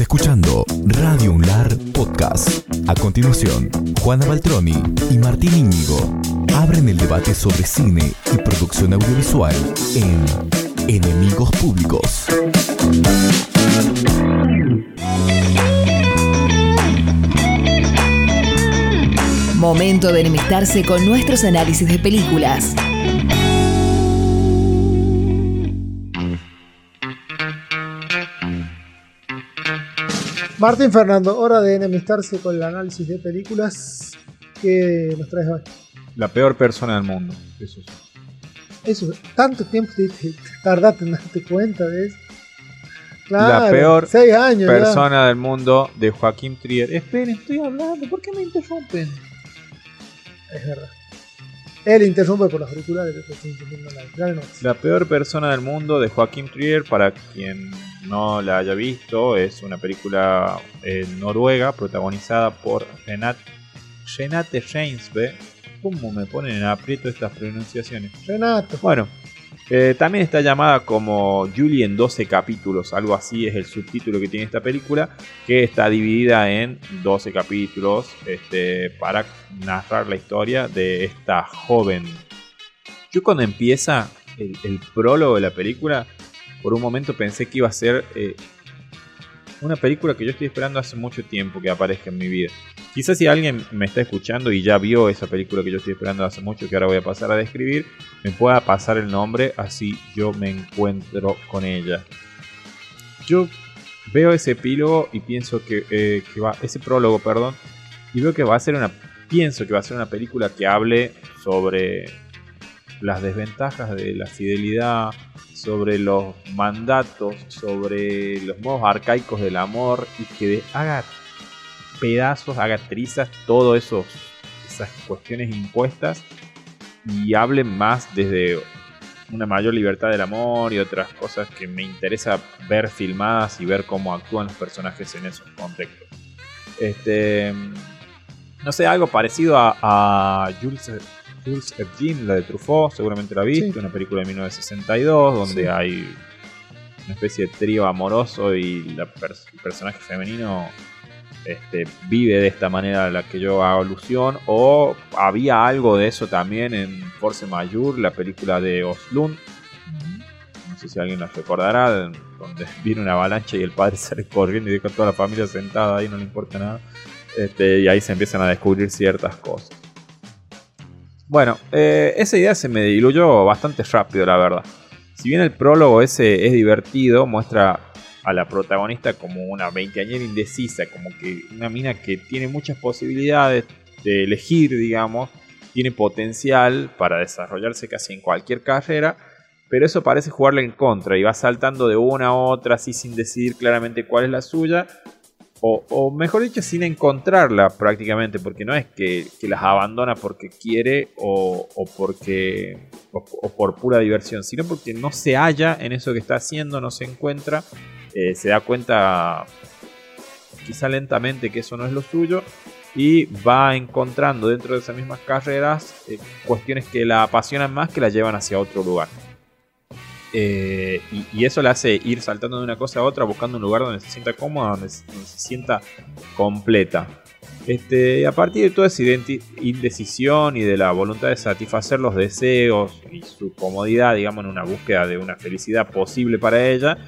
Escuchando Radio Unlar Podcast. A continuación, Juana Baltroni y Martín Íñigo abren el debate sobre cine y producción audiovisual en Enemigos Públicos. Momento de enemistarse con nuestros análisis de películas. Martín Fernando, hora de enemistarse con el análisis de películas que nos traes hoy. La peor persona del mundo. Eso sí. Eso, tanto tiempo te, te tardaste en darte cuenta de eso. La Claro, peor seis años ya. persona del mundo de Joaquín Trier. Esperen, estoy hablando. ¿Por qué me interrumpen? Es verdad. Él interrumpe por los auriculares. la- peor persona del mundo de Joaquín Trier, para quien no la haya visto, es una película eh, noruega protagonizada por Renat, Renate Reinsve. ¿Cómo me ponen en aprieto estas pronunciaciones? Renato. Bueno, eh, también está llamada como Julie en 12 capítulos, algo así es el subtítulo que tiene esta película, que está dividida en 12 capítulos este, para narrar la historia de esta joven. Yo cuando empieza el, prólogo de la película, por un momento pensé que iba a ser eh, una película que yo estoy esperando hace mucho tiempo que aparezca en mi vida. Quizás si alguien me está escuchando y ya vio esa película que yo estoy esperando hace mucho, que ahora voy a pasar a describir, me pueda pasar el nombre, así yo me encuentro con ella. Yo veo ese epílogo y pienso que, eh, ese prólogo, perdón, y veo que va a ser una, pienso que va a ser una película que hable sobre las desventajas de la fidelidad, sobre los mandatos, sobre los modos arcaicos del amor y que haga pedazos, haga trizas, todo esas cuestiones impuestas y hable más desde una mayor libertad del amor y otras cosas que me interesa ver filmadas y ver cómo actúan los personajes en esos contextos. Este, no sé, algo parecido a, a Jules, Jules Epstein, la de Truffaut, seguramente la viste, Sí. una película de 1962 donde Sí. hay una especie de trío amoroso y la el personaje femenino este, vive de esta manera a la que yo hago alusión. O había algo de eso también en Force Majeure, la película de Oslund. No sé si alguien la recordará, donde viene una avalancha y el padre sale corriendo y deja a toda la familia sentada ahí, no le importa nada. Este, y ahí se empiezan a descubrir ciertas cosas. Bueno, eh, esa idea se me diluyó bastante rápido, la verdad. Si bien el prólogo ese es divertido, muestra a la protagonista como una veinteañera indecisa, como que una mina que tiene muchas posibilidades de elegir, digamos, tiene potencial para desarrollarse casi en cualquier carrera, pero eso parece jugarle en contra y va saltando de una a otra así sin decidir claramente cuál es la suya, o, o mejor dicho, sin encontrarla prácticamente, porque no es que, las abandona porque quiere o, porque o, o por pura diversión, sino porque no se halla en eso que está haciendo, no se encuentra, eh, se da cuenta quizá lentamente que eso no es lo suyo y va encontrando dentro de esas mismas carreras eh, cuestiones que la apasionan más que la llevan hacia otro lugar. Eh, y, eso le hace ir saltando de una cosa a otra, buscando un lugar donde se sienta cómoda, donde, se- sienta completa. Este, a partir de toda esa indecisión y de la voluntad de satisfacer los deseos y su comodidad, digamos, en una búsqueda de una felicidad posible para ella,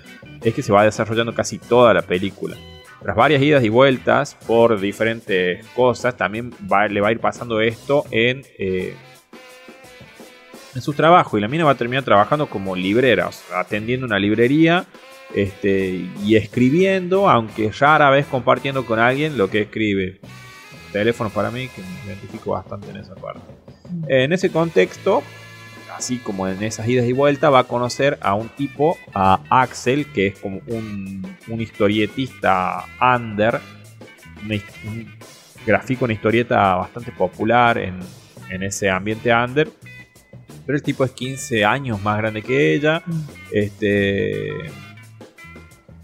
es que se va desarrollando casi toda la película. Tras varias idas y vueltas por diferentes cosas, también le va a ir pasando esto en, eh, en su trabajo. Y la mina va a terminar trabajando como librera, atendiendo una librería este, y escribiendo, aunque rara vez compartiendo con alguien lo que escribe. Teléfono para mí, que me identifico bastante en esa parte. En ese contexto, así como en esas idas y vueltas, va a conocer a un tipo, a Axel, que es como un, un historietista under, his- un grafico, una historieta bastante popular en, en ese ambiente under. Pero el tipo es 15 años más grande que ella. Este.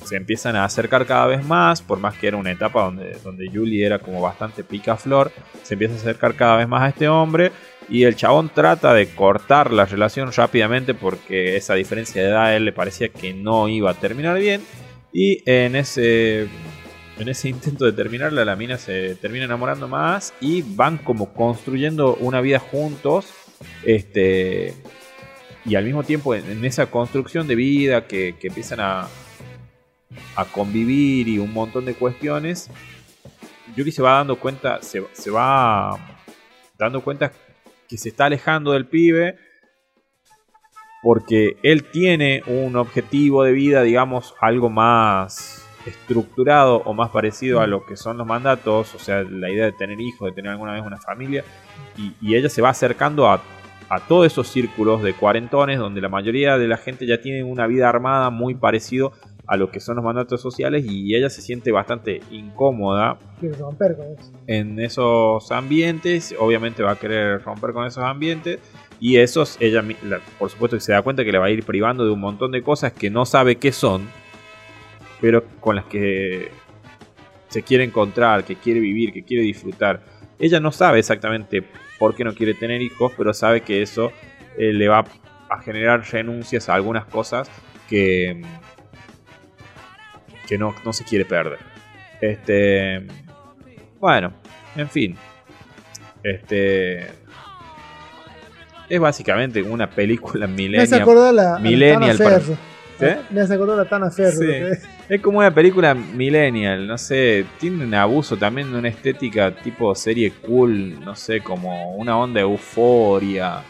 Se empiezan a acercar cada vez más, por más que era una etapa donde, donde Julie era como bastante picaflor, se empieza a acercar cada vez más a este hombre y el chabón trata de cortar la relación rápidamente porque esa diferencia de edad a él le parecía que no iba a terminar bien y en ese en ese intento de terminarla, la mina se termina enamorando más y van como construyendo una vida juntos. Este, y al mismo tiempo en, esa construcción de vida que, empiezan a, a convivir y un montón de cuestiones, Yuri se va dando cuenta, se, se va dando cuenta que se está alejando del pibe porque él tiene un objetivo de vida, digamos, algo más estructurado o más parecido a lo que son los mandatos, o sea, la idea de tener hijos, de tener alguna vez una familia, y, ella se va acercando a, a, todos esos círculos de cuarentones donde la mayoría de la gente ya tiene una vida armada muy parecido a lo que son los mandatos sociales y ella se siente bastante incómoda romper con eso. en esos ambientes, obviamente va a querer romper con esos ambientes y esos, ella por supuesto que se da cuenta que le va a ir privando de un montón de cosas que no sabe qué son, pero con las que se quiere encontrar, que quiere vivir, que quiere disfrutar. Ella no sabe exactamente por qué no quiere tener hijos, pero sabe que eso eh, le va a generar renuncias a algunas cosas que, que no, no se quiere perder. Este. Bueno, en fin. Este. Es básicamente una película millennial. Me acordó la, millennial para, Me hace acordar la Tana Ferro. Es como una película millennial, no sé, tiene un abuso también de una estética tipo serie cool, no sé, como una onda de euforia.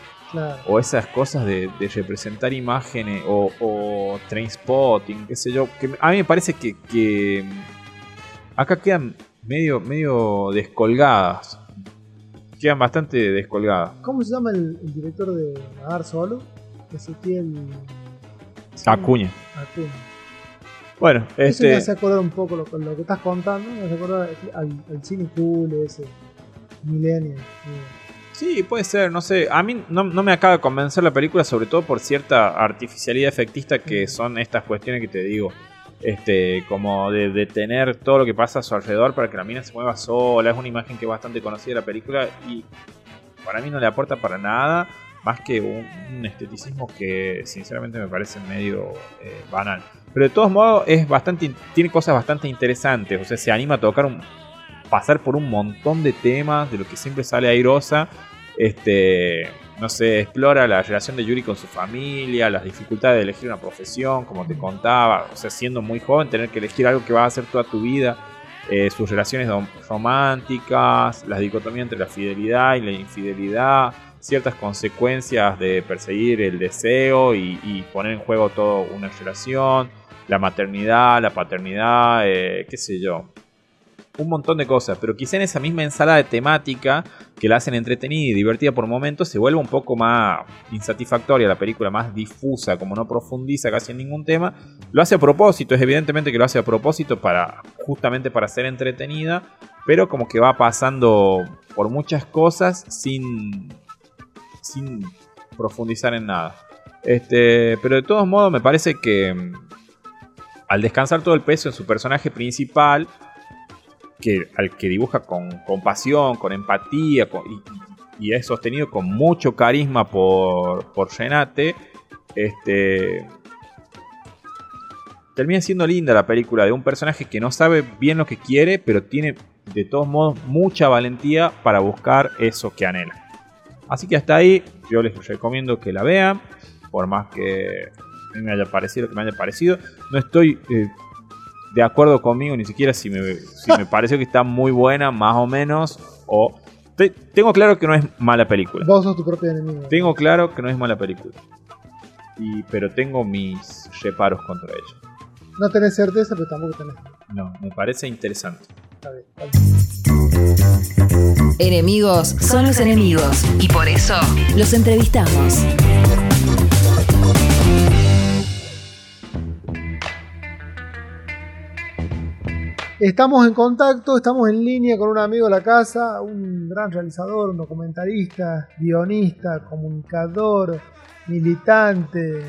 O esas cosas de, representar imágenes o, o spotting, qué sé yo. Que a mí me parece que, acá quedan medio, medio descolgadas. Quedan bastante descolgadas. ¿Cómo se llama el, director de Nadar Solo? Ezequiel. Acuña. Acuña. Bueno, este. Eso me hace acordar un poco lo, lo que estás contando. Me hace acordar al, al cine cool ese. Millennial. Sí, puede ser, no sé. A mí no, me acaba de convencer la película, sobre todo por cierta artificialidad efectista que son estas cuestiones que te digo. Este, como de, tener todo lo que pasa a su alrededor para que la mina se mueva sola. Es una imagen que es bastante conocida de la película y para mí no le aporta para nada más que un, esteticismo que sinceramente me parece medio eh, banal. Pero de todos modos es bastante, tiene cosas bastante interesantes. O sea, se anima a tocar un, pasar por un montón de temas de lo que siempre sale airosa este, no sé, explora la relación de Yuri con su familia, las dificultades de elegir una profesión, como te contaba, o sea, siendo muy joven, tener que elegir algo que va a hacer toda tu vida, eh, sus relaciones románticas, la dicotomía entre la fidelidad y la infidelidad, ciertas consecuencias de perseguir el deseo y, poner en juego toda una relación, la maternidad, la paternidad, eh, qué sé yo un montón de cosas, pero quizá en esa misma ensalada de temática que la hacen entretenida y divertida por momentos se vuelve un poco más insatisfactoria la película, más difusa, como no profundiza casi en ningún tema. Lo hace a propósito, es evidentemente que lo hace a propósito para justamente para ser entretenida, pero como que va pasando por muchas cosas sin sin profundizar en nada. Este, pero de todos modos me parece que mm, al descansar todo el peso en su personaje principal, que, al que dibuja con compasión, con empatía y, es sostenido con mucho carisma por, por Renate, este, termina siendo linda la película de un personaje que no sabe bien lo que quiere, pero tiene de todos modos mucha valentía para buscar eso que anhela. Así que hasta ahí yo les recomiendo que la vean, por más que me haya parecido que me haya parecido. No estoy eh, de acuerdo conmigo, ni siquiera si me, si me pareció que está muy buena, más o menos, o... tengo claro que no es mala película. Vos sos tu propio enemigo. Tengo claro que no es mala película. Y, pero tengo mis reparos contra ella. No tenés certeza, pero tampoco tenés. No, me parece interesante. Enemigos son los enemigos y por eso los entrevistamos. Estamos en contacto, estamos en línea con un amigo de la casa, un gran realizador, un documentalista, guionista, comunicador, militante.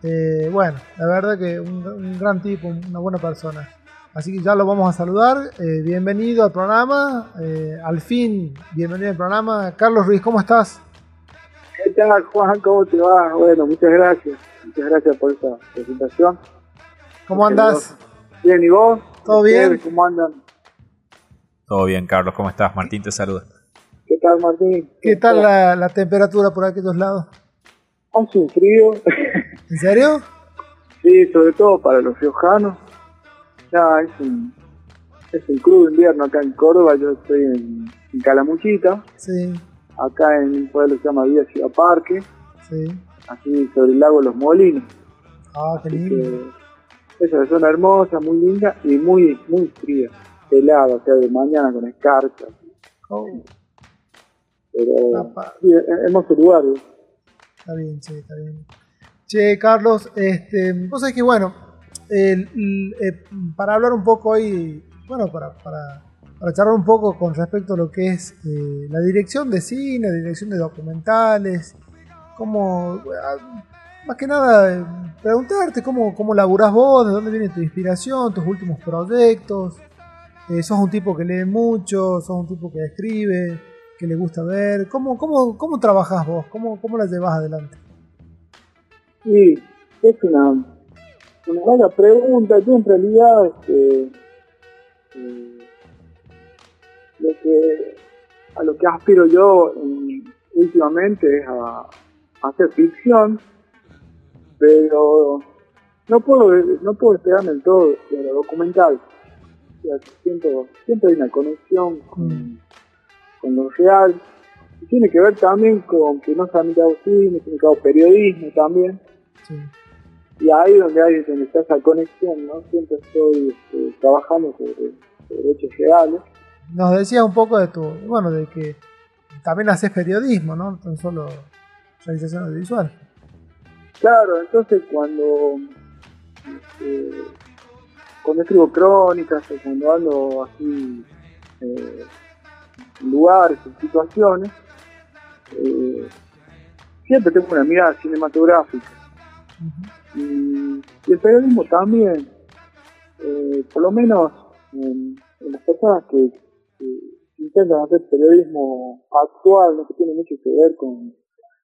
Eh, bueno, la verdad que un, gran tipo, una buena persona. Así que ya lo vamos a saludar. Eh, bienvenido al programa. Eh, al fin, bienvenido al programa. Carlos Ruiz, ¿cómo estás? ¿Qué tal, Juan? ¿Cómo te va? Bueno, muchas gracias. Muchas gracias por esta presentación. ¿Cómo andas? Bien, ¿y vos? ¿Todo bien? ¿Cómo andan? Todo bien, Carlos. ¿Cómo estás? Martín te saluda. ¿Qué tal, Martín? ¿Qué tal la, la temperatura por aquellos lados? Hace un frío. ¿En serio? sí, sobre todo para los riojanos. Ya es un, es un crudo invierno acá en Córdoba. Yo estoy en, en Calamuchita. Sí, Acá en un pueblo que se llama Villa Ciudad Parque. sí. Aquí sobre el lago Los Molinos. Ah, qué lindo. es una zona hermosa, muy linda y muy, muy fría. Helada, o sea, de mañana con escarcha. Oh, Pero sí, hermoso lugar. ¿eh? está bien, che, está bien. Che, Carlos, este, vos sabés que bueno, el, eh, para hablar un poco hoy, bueno, para, para, para charlar un poco con respecto a lo que es eh, la dirección de cine, la dirección de documentales, cómo, ah, más que nada, eh, preguntarte cómo, cómo laburás vos, de dónde viene tu inspiración, tus últimos proyectos. Eh, sos un tipo que lee mucho, sos un tipo que escribe, que le gusta ver. ¿Cómo, cómo, cómo trabajás vos? ¿Cómo, ¿Cómo la llevas adelante? Sí, es una, una buena pregunta. Yo en realidad, este, eh, lo que, a lo que aspiro yo mm, últimamente es a, a hacer ficción, pero no puedo, no puedo despegarme del todo de lo documental. O sea, siento, siempre hay una conexión con, Mm. con lo real. Y tiene que ver también con que no solamente hago cine, sino que hago periodismo también. Sí. Y ahí donde hay donde está esa conexión, ¿no? Siempre estoy este, trabajando sobre, sobre hechos reales. Nos decías un poco de tu, bueno, de que también haces periodismo, ¿no? Tan solo realización audiovisual. Claro, entonces cuando este, cuando escribo crónicas o cuando ando así eh, en lugares, en situaciones, eh, siempre tengo una mirada cinematográfica. Ujú. Y, y el periodismo también, eh, por lo menos en, en las personas que, que intentan hacer periodismo actual, ¿no? que tiene mucho que ver con,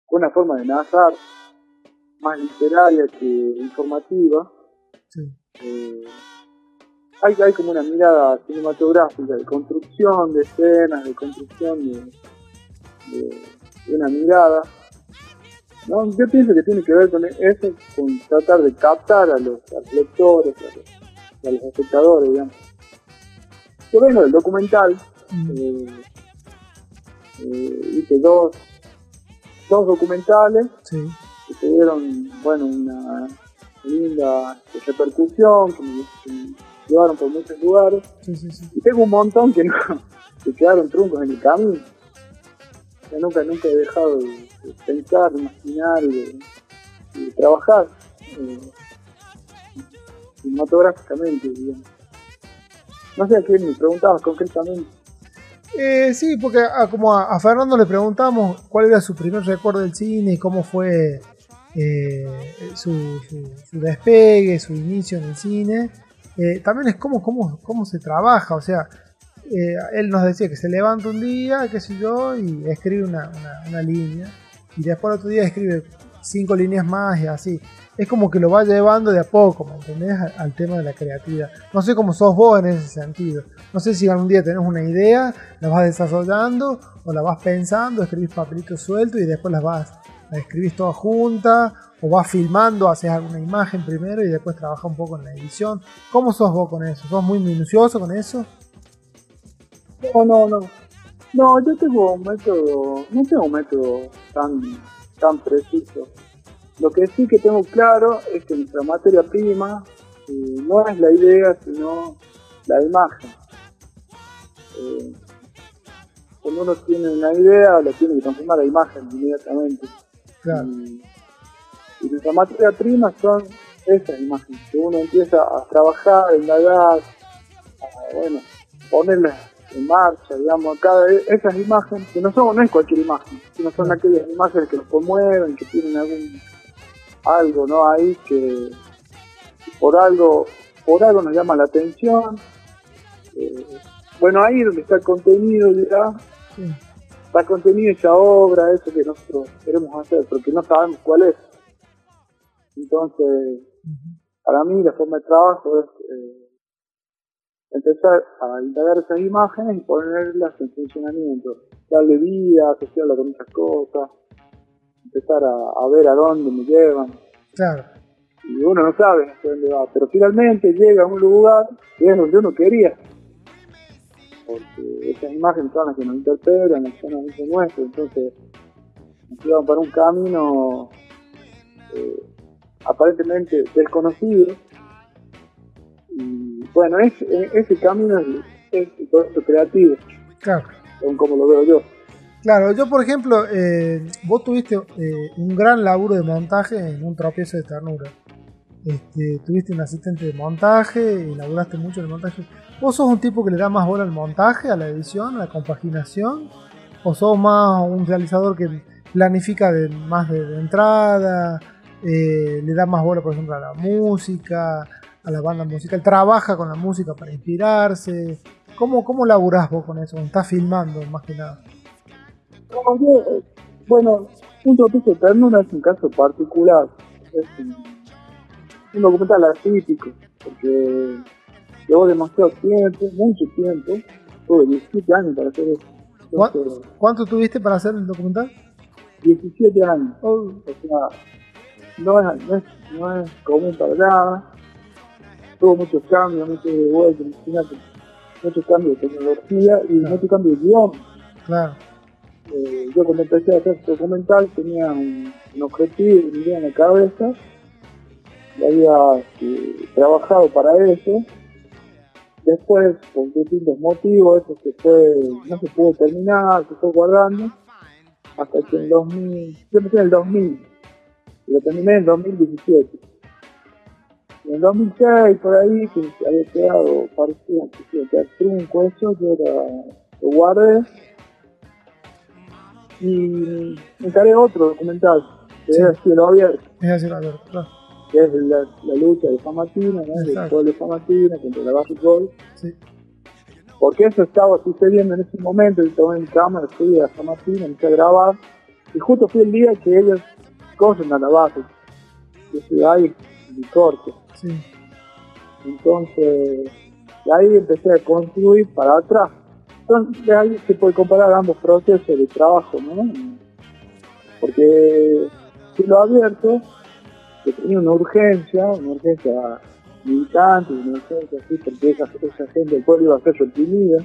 con una forma de narrar más literaria que informativa, Sí. eh, hay, hay como una mirada cinematográfica de construcción de escenas, de construcción de, de- de una mirada. ¿No? Yo pienso que tiene que ver con eso, con tratar de captar a los, a los lectores, a los, a los espectadores, digamos. Yo vengo del documental, Mm. eh, eh, hice dos, dos documentales Sí. que tuvieron, bueno, una linda repercusión, que me, que me llevaron por muchos lugares, Sí, sí, sí. y tengo un montón que no, que quedaron truncos en el camino. Yo nunca, nunca he dejado de, pensar, imaginar de, de trabajar eh, cinematográficamente, digamos. No sé a quién me preguntabas concretamente. Eh, sí, porque a, como a, Fernando le preguntamos cuál era su primer recuerdo del cine y cómo fue eh, su, su- despegue, su inicio en el cine. Eh, también es cómo, cómo, cómo se trabaja, o sea, eh, él nos decía que se levanta un día, qué sé yo, y escribe una- una línea, y después otro día escribe cinco líneas más y así. Es como que lo va llevando de a poco, ¿me entendés? Al, al tema de la creatividad. No sé cómo sos vos en ese sentido. No sé si algún día tenés una idea, la vas desarrollando o la vas pensando, escribís papelitos sueltos y después las vas, las escribís todas juntas o vas filmando, haces alguna imagen primero y después trabajas un poco en la edición. ¿Cómo sos vos con eso? ¿Sos muy minucioso con eso? No, no, no. No, yo tengo un método, no tengo un método tan, tan preciso. Lo que sí que tengo claro es que nuestra materia prima eh, no es la idea, sino la imagen. Eh, cuando uno tiene una idea, la tiene que transformar a imagen inmediatamente. Claro. Y, y nuestra materia prima son esas imágenes, que uno empieza a trabajar, indagar, a, bueno, ponerlas en marcha, digamos, cada esas imágenes, que no son, no es cualquier imagen, sino son aquellas imágenes que nos conmueven, que tienen algún algo, ¿no? Ahí que por algo, por algo nos llama la atención. Eh, bueno, ahí donde está el contenido ya, Sí. está contenido esa obra, eso que nosotros queremos hacer, porque no sabemos cuál es. Entonces, para mí la forma de trabajo es eh, empezar a integrar esas imágenes y ponerlas en funcionamiento, darle vida, asociarla con otras cosas, empezar a, a ver a dónde me llevan. Claro. Y uno no sabe hacia dónde va, pero finalmente llega a un lugar que es donde uno quería. Porque esas imágenes son las que nos interpelan, las que nuestro, entonces nos llevan para un camino eh, aparentemente desconocido. Bueno, es, ese camino es, es todo esto creativo, Claro. según como lo veo yo. Claro, yo por ejemplo, eh, vos tuviste eh, un gran laburo de montaje en un tropiezo de ternura. Este, tuviste un asistente de montaje y laburaste mucho en el montaje. ¿Vos sos un tipo que le da más bola al montaje, a la edición, a la compaginación? ¿O sos más un realizador que planifica de, más de, de entrada? eh, ¿Le da más bola, por ejemplo, a la música, a la banda musical? ¿Trabaja con la música para inspirarse? ¿Cómo, cómo laburás vos con eso? Estás filmando, más que nada. Como yo, bueno, un tropiezo de ternura es un caso particular. Es un, un documental atípico, porque llevó demasiado tiempo, mucho tiempo. Tuve 17 años para hacer eso. ¿Cuá- Entonces, ¿Cuánto tuviste para hacer el documental? 17 años. Oh, O sea, no es, no es, no es común para nada. Tuvo muchos cambios, muchos imagínate, muchos cambios de tecnología y Claro. muchos cambios de guion. claro, Eh, yo cuando empecé a hacer este documental tenía un, un objetivo, una idea en la cabeza, y había eh, trabajado para eso. Después, por distintos motivos, eso se fue, no se pudo terminar, se fue guardando, hasta que en 2000, yo empecé en el 2000, y lo terminé en 2017. En 2006, por ahí, que se había quedado, parecía que se quedar trunco eso, yo era, lo guardé, y me encargué otro documental, que Sí. era Cielo Abierto, es así, Alberto. Claro. que es la, la lucha de Martín, ¿no? del pueblo de Martín contra la Básquetbol, Sí, porque eso estaba sucediendo en ese momento, yo tomé mi cámara, fui a Martín, empecé a grabar, y justo fue el día que ellos corren a la base, yo estoy ahí, en mi corte, sí, entonces, de ahí empecé a construir para atrás. Entonces, de ahí se puede comparar ambos procesos de trabajo, ¿no? Porque si lo abierto, que tenía una urgencia, una urgencia militante, una urgencia así, porque esa, esa gente del pueblo iba a ser reprimida.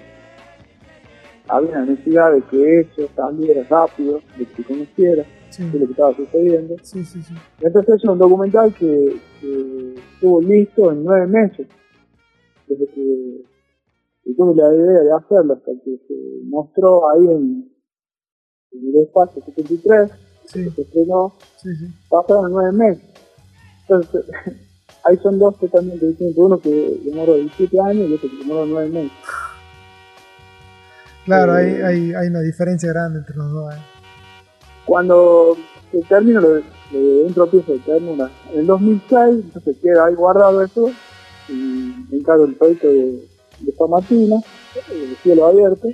Había la necesidad de que eso también rápido, de que se conociera sí, es lo que estaba sucediendo. sí, sí, sí. Entonces es un documental que, que estuvo listo en nueve meses. Desde que, que tuve la idea de hacerlo hasta que se mostró ahí en, en el espacio 73, Sí, que se estrenó, sí, sí. pasaron nueve meses. Entonces, ahí son dos totalmente distintos. Uno que demoró 17 años y otro que demoró nueve meses. Claro, hay, Eh, hay, hay una diferencia grande entre los dos. ¿eh? Cuando se termina lo de, de un tropiezo de ternura, en el 2006, entonces queda ahí guardado eso, y me encargo el proyecto de, de Famatina, de cielo abierto,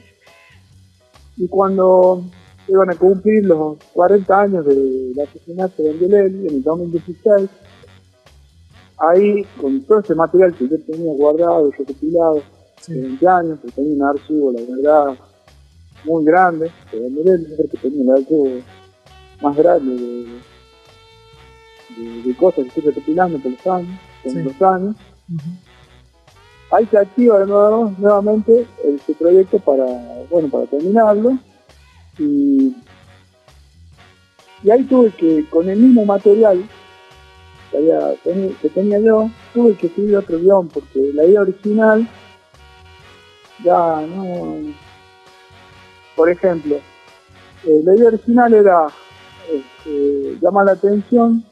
y cuando iban a cumplir los 40 años del asesinato de Angelelli, en el 2016, ahí, con todo ese material que yo tenía guardado recopilado, de Sí, 20 años, que tenía un archivo, la verdad, muy grande, de Angelelli, creo que tenía el archivo más grande de, de, de cosas que estoy recopilando por los años, con Sí. los años. Ahí se activa nuevo, nuevamente este proyecto para, bueno, para terminarlo. Y, y ahí tuve que, con el mismo material que, había, que tenía yo, tuve que escribir otro guion, porque la idea original ya no... Por ejemplo, eh, la idea original era este, llamar la atención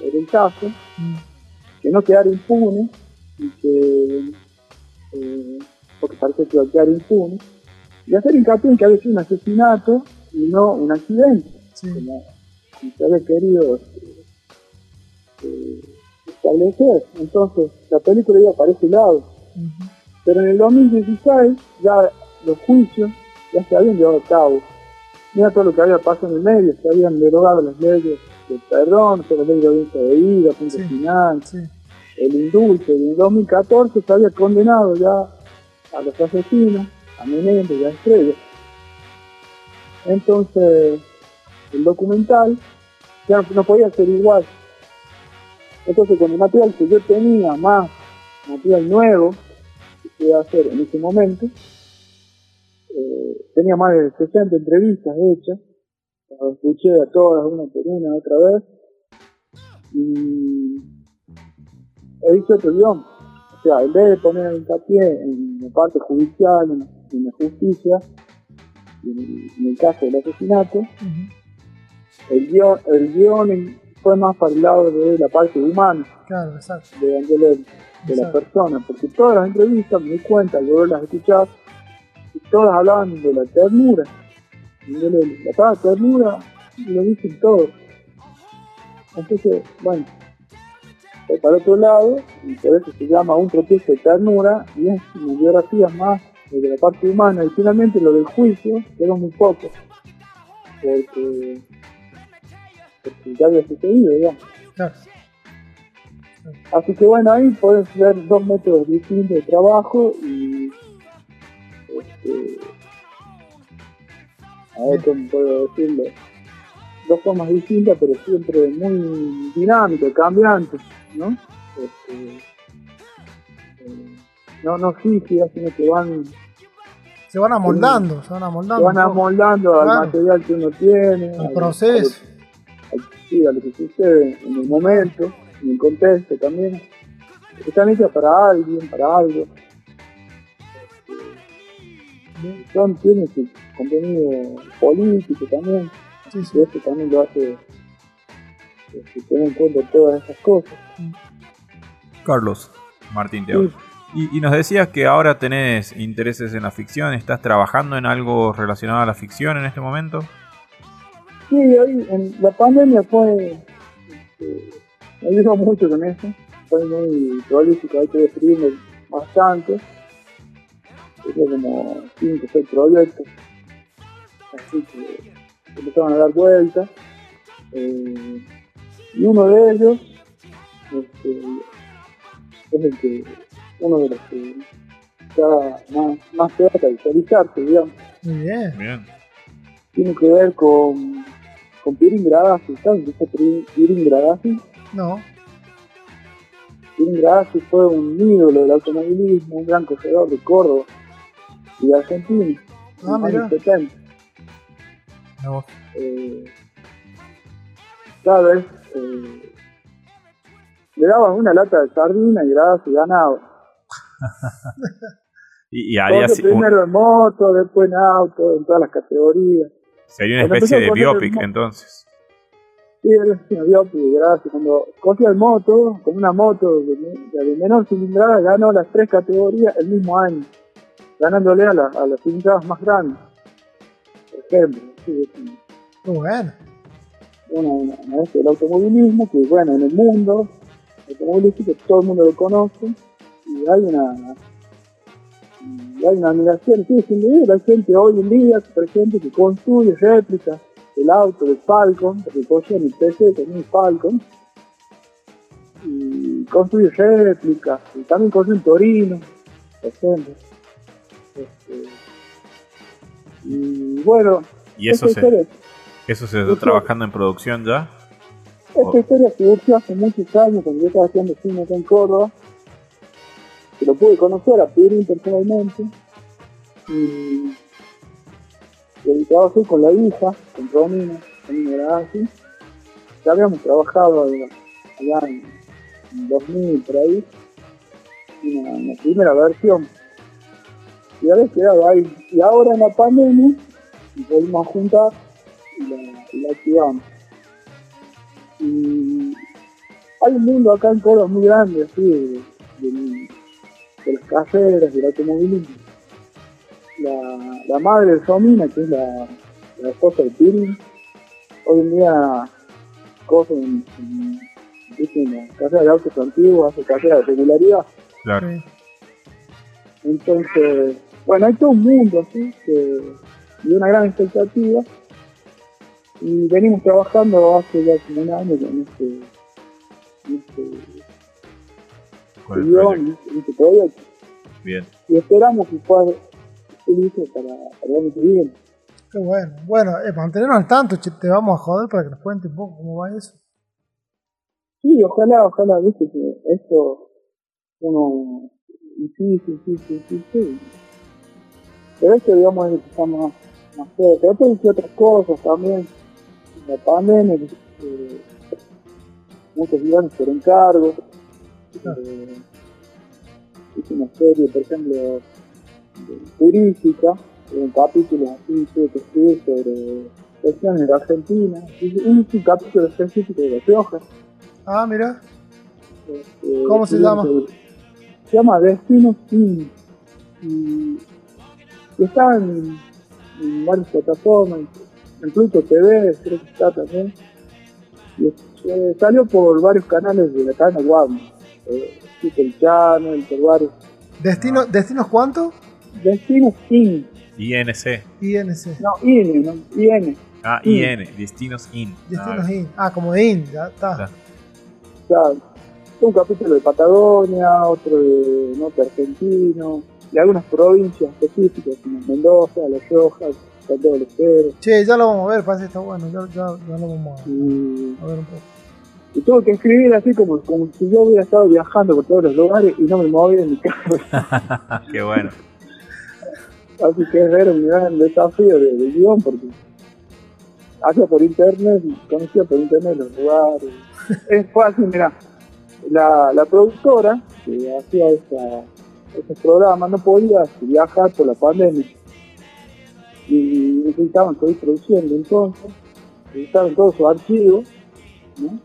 el caso, mm, que no quedara impune y que eh, porque parece que iba a quedar impune y hacer hincapié en que había sido un asesinato y no un accidente. Sí, como se había querido este, eh, establecer. Entonces la película iba para ese lado. Pero en el 2016 ya los juicios ya se habían llevado a cabo mira todo lo que había pasado en el medio se habían derogado las leyes del perdón la ley de audiencia de vida punto Sí. final sí, el indulto y en 2014 se había condenado ya a los asesinos, a Menéndez y a Estrella. Entonces, el documental ya no podía ser igual. Entonces, con el material que yo tenía, más material nuevo, que pude hacer en ese momento, eh, tenía más de 60 entrevistas hechas, las escuché a todas, una por una, otra vez, y he dicho otro guion. O sea, en vez de poner hincapié en la parte judicial, en, en la justicia, en, el- en el caso del asesinato, el guion, el guion fue más para el lado de la parte humana Claro, exacto. de Angelelli, de la persona, porque todas las entrevistas me di cuenta, yo las escuchaba, y todas hablaban de la ternura. de Angelelli. La palabra ternura lo dicen todos. Entonces, bueno, fue para otro lado, y por eso se llama Un tropiezo de ternura, y es una biografía más de la parte humana, y finalmente lo del juicio quedó muy poco, porque, porque ya había sucedido, digamos. Claro. Así que bueno, ahí puedes ver dos métodos distintos de trabajo y este, a ver cómo puedo decirlo, dos formas distintas pero siempre muy dinámicas, cambiantes, ¿no? Este, eh, no, no rígidas, sino que van, Se van amoldando, se van amoldando. se van amoldando al material que uno tiene, El al- proceso. al- sí, a lo que sucede en el momento, en el contexto también. Están hechas para alguien, para algo. Son, tiene su contenido político también, Sí, y sí. eso también lo hace este, tener en cuenta todas esas cosas. Carlos, Martín te habla. Sí, Y, y nos decías que ahora tenés intereses en la ficción, ¿estás trabajando en algo relacionado a la ficción en este momento? sí, ahí en la pandemia fue, este, me ayudó mucho con eso, fue muy prolífico, ahí estuve escribiendo bastante, tenía como 5 o 6 proyectos, así que empezaron a dar vueltas, eh, y uno de ellos este, es el que, uno de los que está más, más cerca de realizarse, digamos, Muy bien. Bien. tiene que ver con, con Pirin Gradasi, ¿saben qué es Pirin- Pirin Gradasi? No. Pirin Gradasi fue un ídolo del automovilismo, un gran corredor de Córdoba y de Argentina, en Ah, los años mira. 70. Mirá vos. Eh, ¿Sabes? Eh, le daban una lata de sardina y Gradasi ganaba. Y, y haría así- un- primero en moto, después en auto, en todas las categorías. sería una cuando especie de el biopic entonces. Sí, él es un biopic, gracias. Cuando cogía el moto, con una moto de, de menor cilindrada, ganó las tres categorías el mismo año, ganándole a, la- a las cilindradas más grandes. Por ejemplo, sí, Muy bueno. una, una, una vez el automovilismo, que bueno, en el mundo automovilístico todo el mundo lo conoce, y hay una y hay una admiración, sí, sin duda, hay gente hoy en día, por ejemplo, que construye réplicas del auto, del Falcon, porque cogían el PC un Falcon, y construye réplicas, y también construye un Torino, por ejemplo. Este, y bueno, Y eso se, historia- eso se está trabajando en producción ya. Esta historia surgió hace muchos años cuando yo estaba haciendo cine acá en Córdoba. Que lo pude conocer a Pirín personalmente. Y, y trabajé con la hija, con Romina, Romina Gradasi. Ya habíamos trabajado allá en, en 2000 por ahí. Una, una primera versión. Y había quedado ahí. Y ahora en la pandemia nos volvimos a juntar y la, y la activamos y hay un mundo acá en Córdoba muy grande así de, de- de las carreras, del automovilismo. La, la madre de Romina, que es la, la esposa de Pirin, hoy en día corre en, en, en de autos antiguos, hace carrera de regularidad. Claro. Entonces, bueno, hay todo un mundo así, que, y una gran expectativa. Y venimos trabajando hace ya como un año con este, este Con el guion, este- este proyecto. Bien. Y esperamos que pueda listo para, para el año que viene. Qué bueno. Bueno, eh, mantenernos al tanto, che, te vamos a joder para que nos cuente un poco cómo va eso. Sí, ojalá, ojalá, viste que esto uno y sí, sí, sí, sí, sí, sí. Pero esto digamos es lo que está más, cerca. Después hice otras cosas también. La pandemia, eh, muchos guiones por encargo. Eh, hice una serie, por ejemplo, de turística, un capítulo así, que escribir sobre cuestiones de Argentina. Hice un, un capítulo específico de La Rioja. Ah, mira. Este, ¿Cómo se llama? sobre- Se llama Destino Sin. Y, y está en, en varias plataformas, en Pluto TV, creo que está también. Y eh, salió por varios canales de la cadena Guam. Eh, Super Channel, por varios. Destino, ¿Destinos cuánto? Destino Sin. INC. INC. No, IN, no, IN. Ah, Mm. IN. Destinos In. Destinos Ah, IN. Ah, como de IN, ya está. Claro. O sea, un capítulo de Patagonia, otro de norte argentino, de algunas provincias específicas como Mendoza, La Rioja, Santiago del Estero. Che, ya lo vamos a ver, parece que está bueno. Ya, ya, ya lo vamos a, Y, a ver un poco. y tuve que escribir así como, como si yo hubiera estado viajando por todos los lugares y no me movía en mi casa. Qué bueno. Así que era un gran desafío de, de guion porque hacía por internet, conocía por internet los lugares. es así, mira, la, la productora que hacía esa, ese programa no podía viajar por la pandemia y necesitaban seguir produciendo entonces, necesitaban todos sus archivos, ¿no?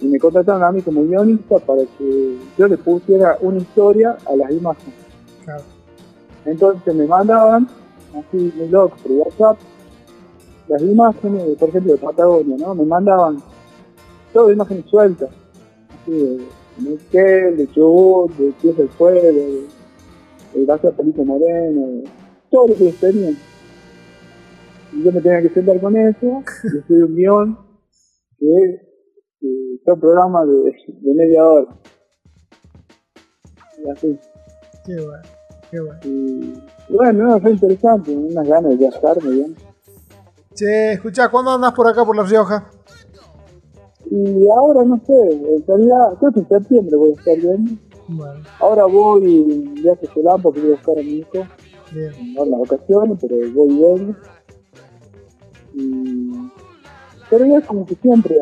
Y me contrataron a mí como guionista para que yo le pusiera una historia a las imágenes. Claro. Entonces me mandaban, así muy loco, por WhatsApp, las imágenes, por ejemplo, de Patagonia, ¿no? Me mandaban todas imágenes sueltas, así de Miquel, de Chubut, de Pies del Fuego, de, de Gracias Pelito Moreno, de todo lo que ellos tenían. Y yo me tenía que sentar con eso, y escribir un guion, que que fue un programa de, de media hora. Y así. Qué bueno. Qué bueno. Y bueno, no, fue interesante, unas ganas de viajar muy bien. Che, escuchá, ¿cuándo andás por acá por La Rioja? Y ahora no sé, realidad, creo que en septiembre voy a estar bien. Bueno, Ahora voy viaje solar porque voy a buscar a mi hijo bien. en las vacaciones, pero voy. Y... Pero ya como que siempre,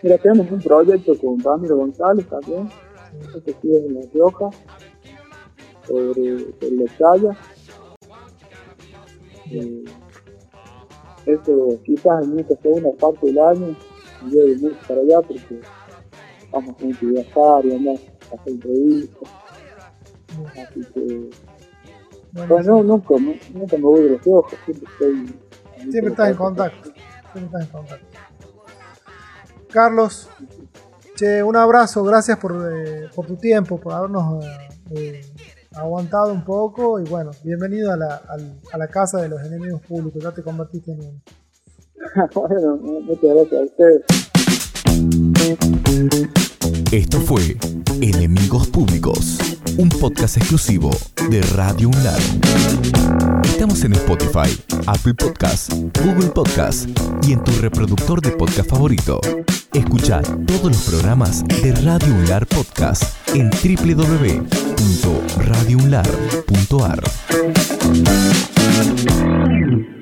mira, tenemos un proyecto con Ramiro González también, que sigue en La Rioja, sobre, sobre la playa. Eh, eso quizás en esta segunda parte del año yo de mucho para allá porque vamos a viajar y andar a hacer entrevistas. Así que, Bueno, bueno, nunca, me- nunca me voy de los ojos, siempre estoy. siempre estás en contacto. Siempre estás en contacto. Carlos, che, un abrazo, gracias por, eh, por tu tiempo, por habernos eh, eh, aguantado un poco y bueno, bienvenido a la, a la casa de los enemigos públicos, ya te convertiste en uno. bueno, muchas gracias a ustedes. Esto fue Enemigos Públicos, un podcast exclusivo de Radio UNLAR. Estamos en Spotify, Apple Podcasts, Google Podcasts y en tu reproductor de podcast favorito. Escucha todos los programas de Radio UNLAR Podcast en www.radiounlar.ar.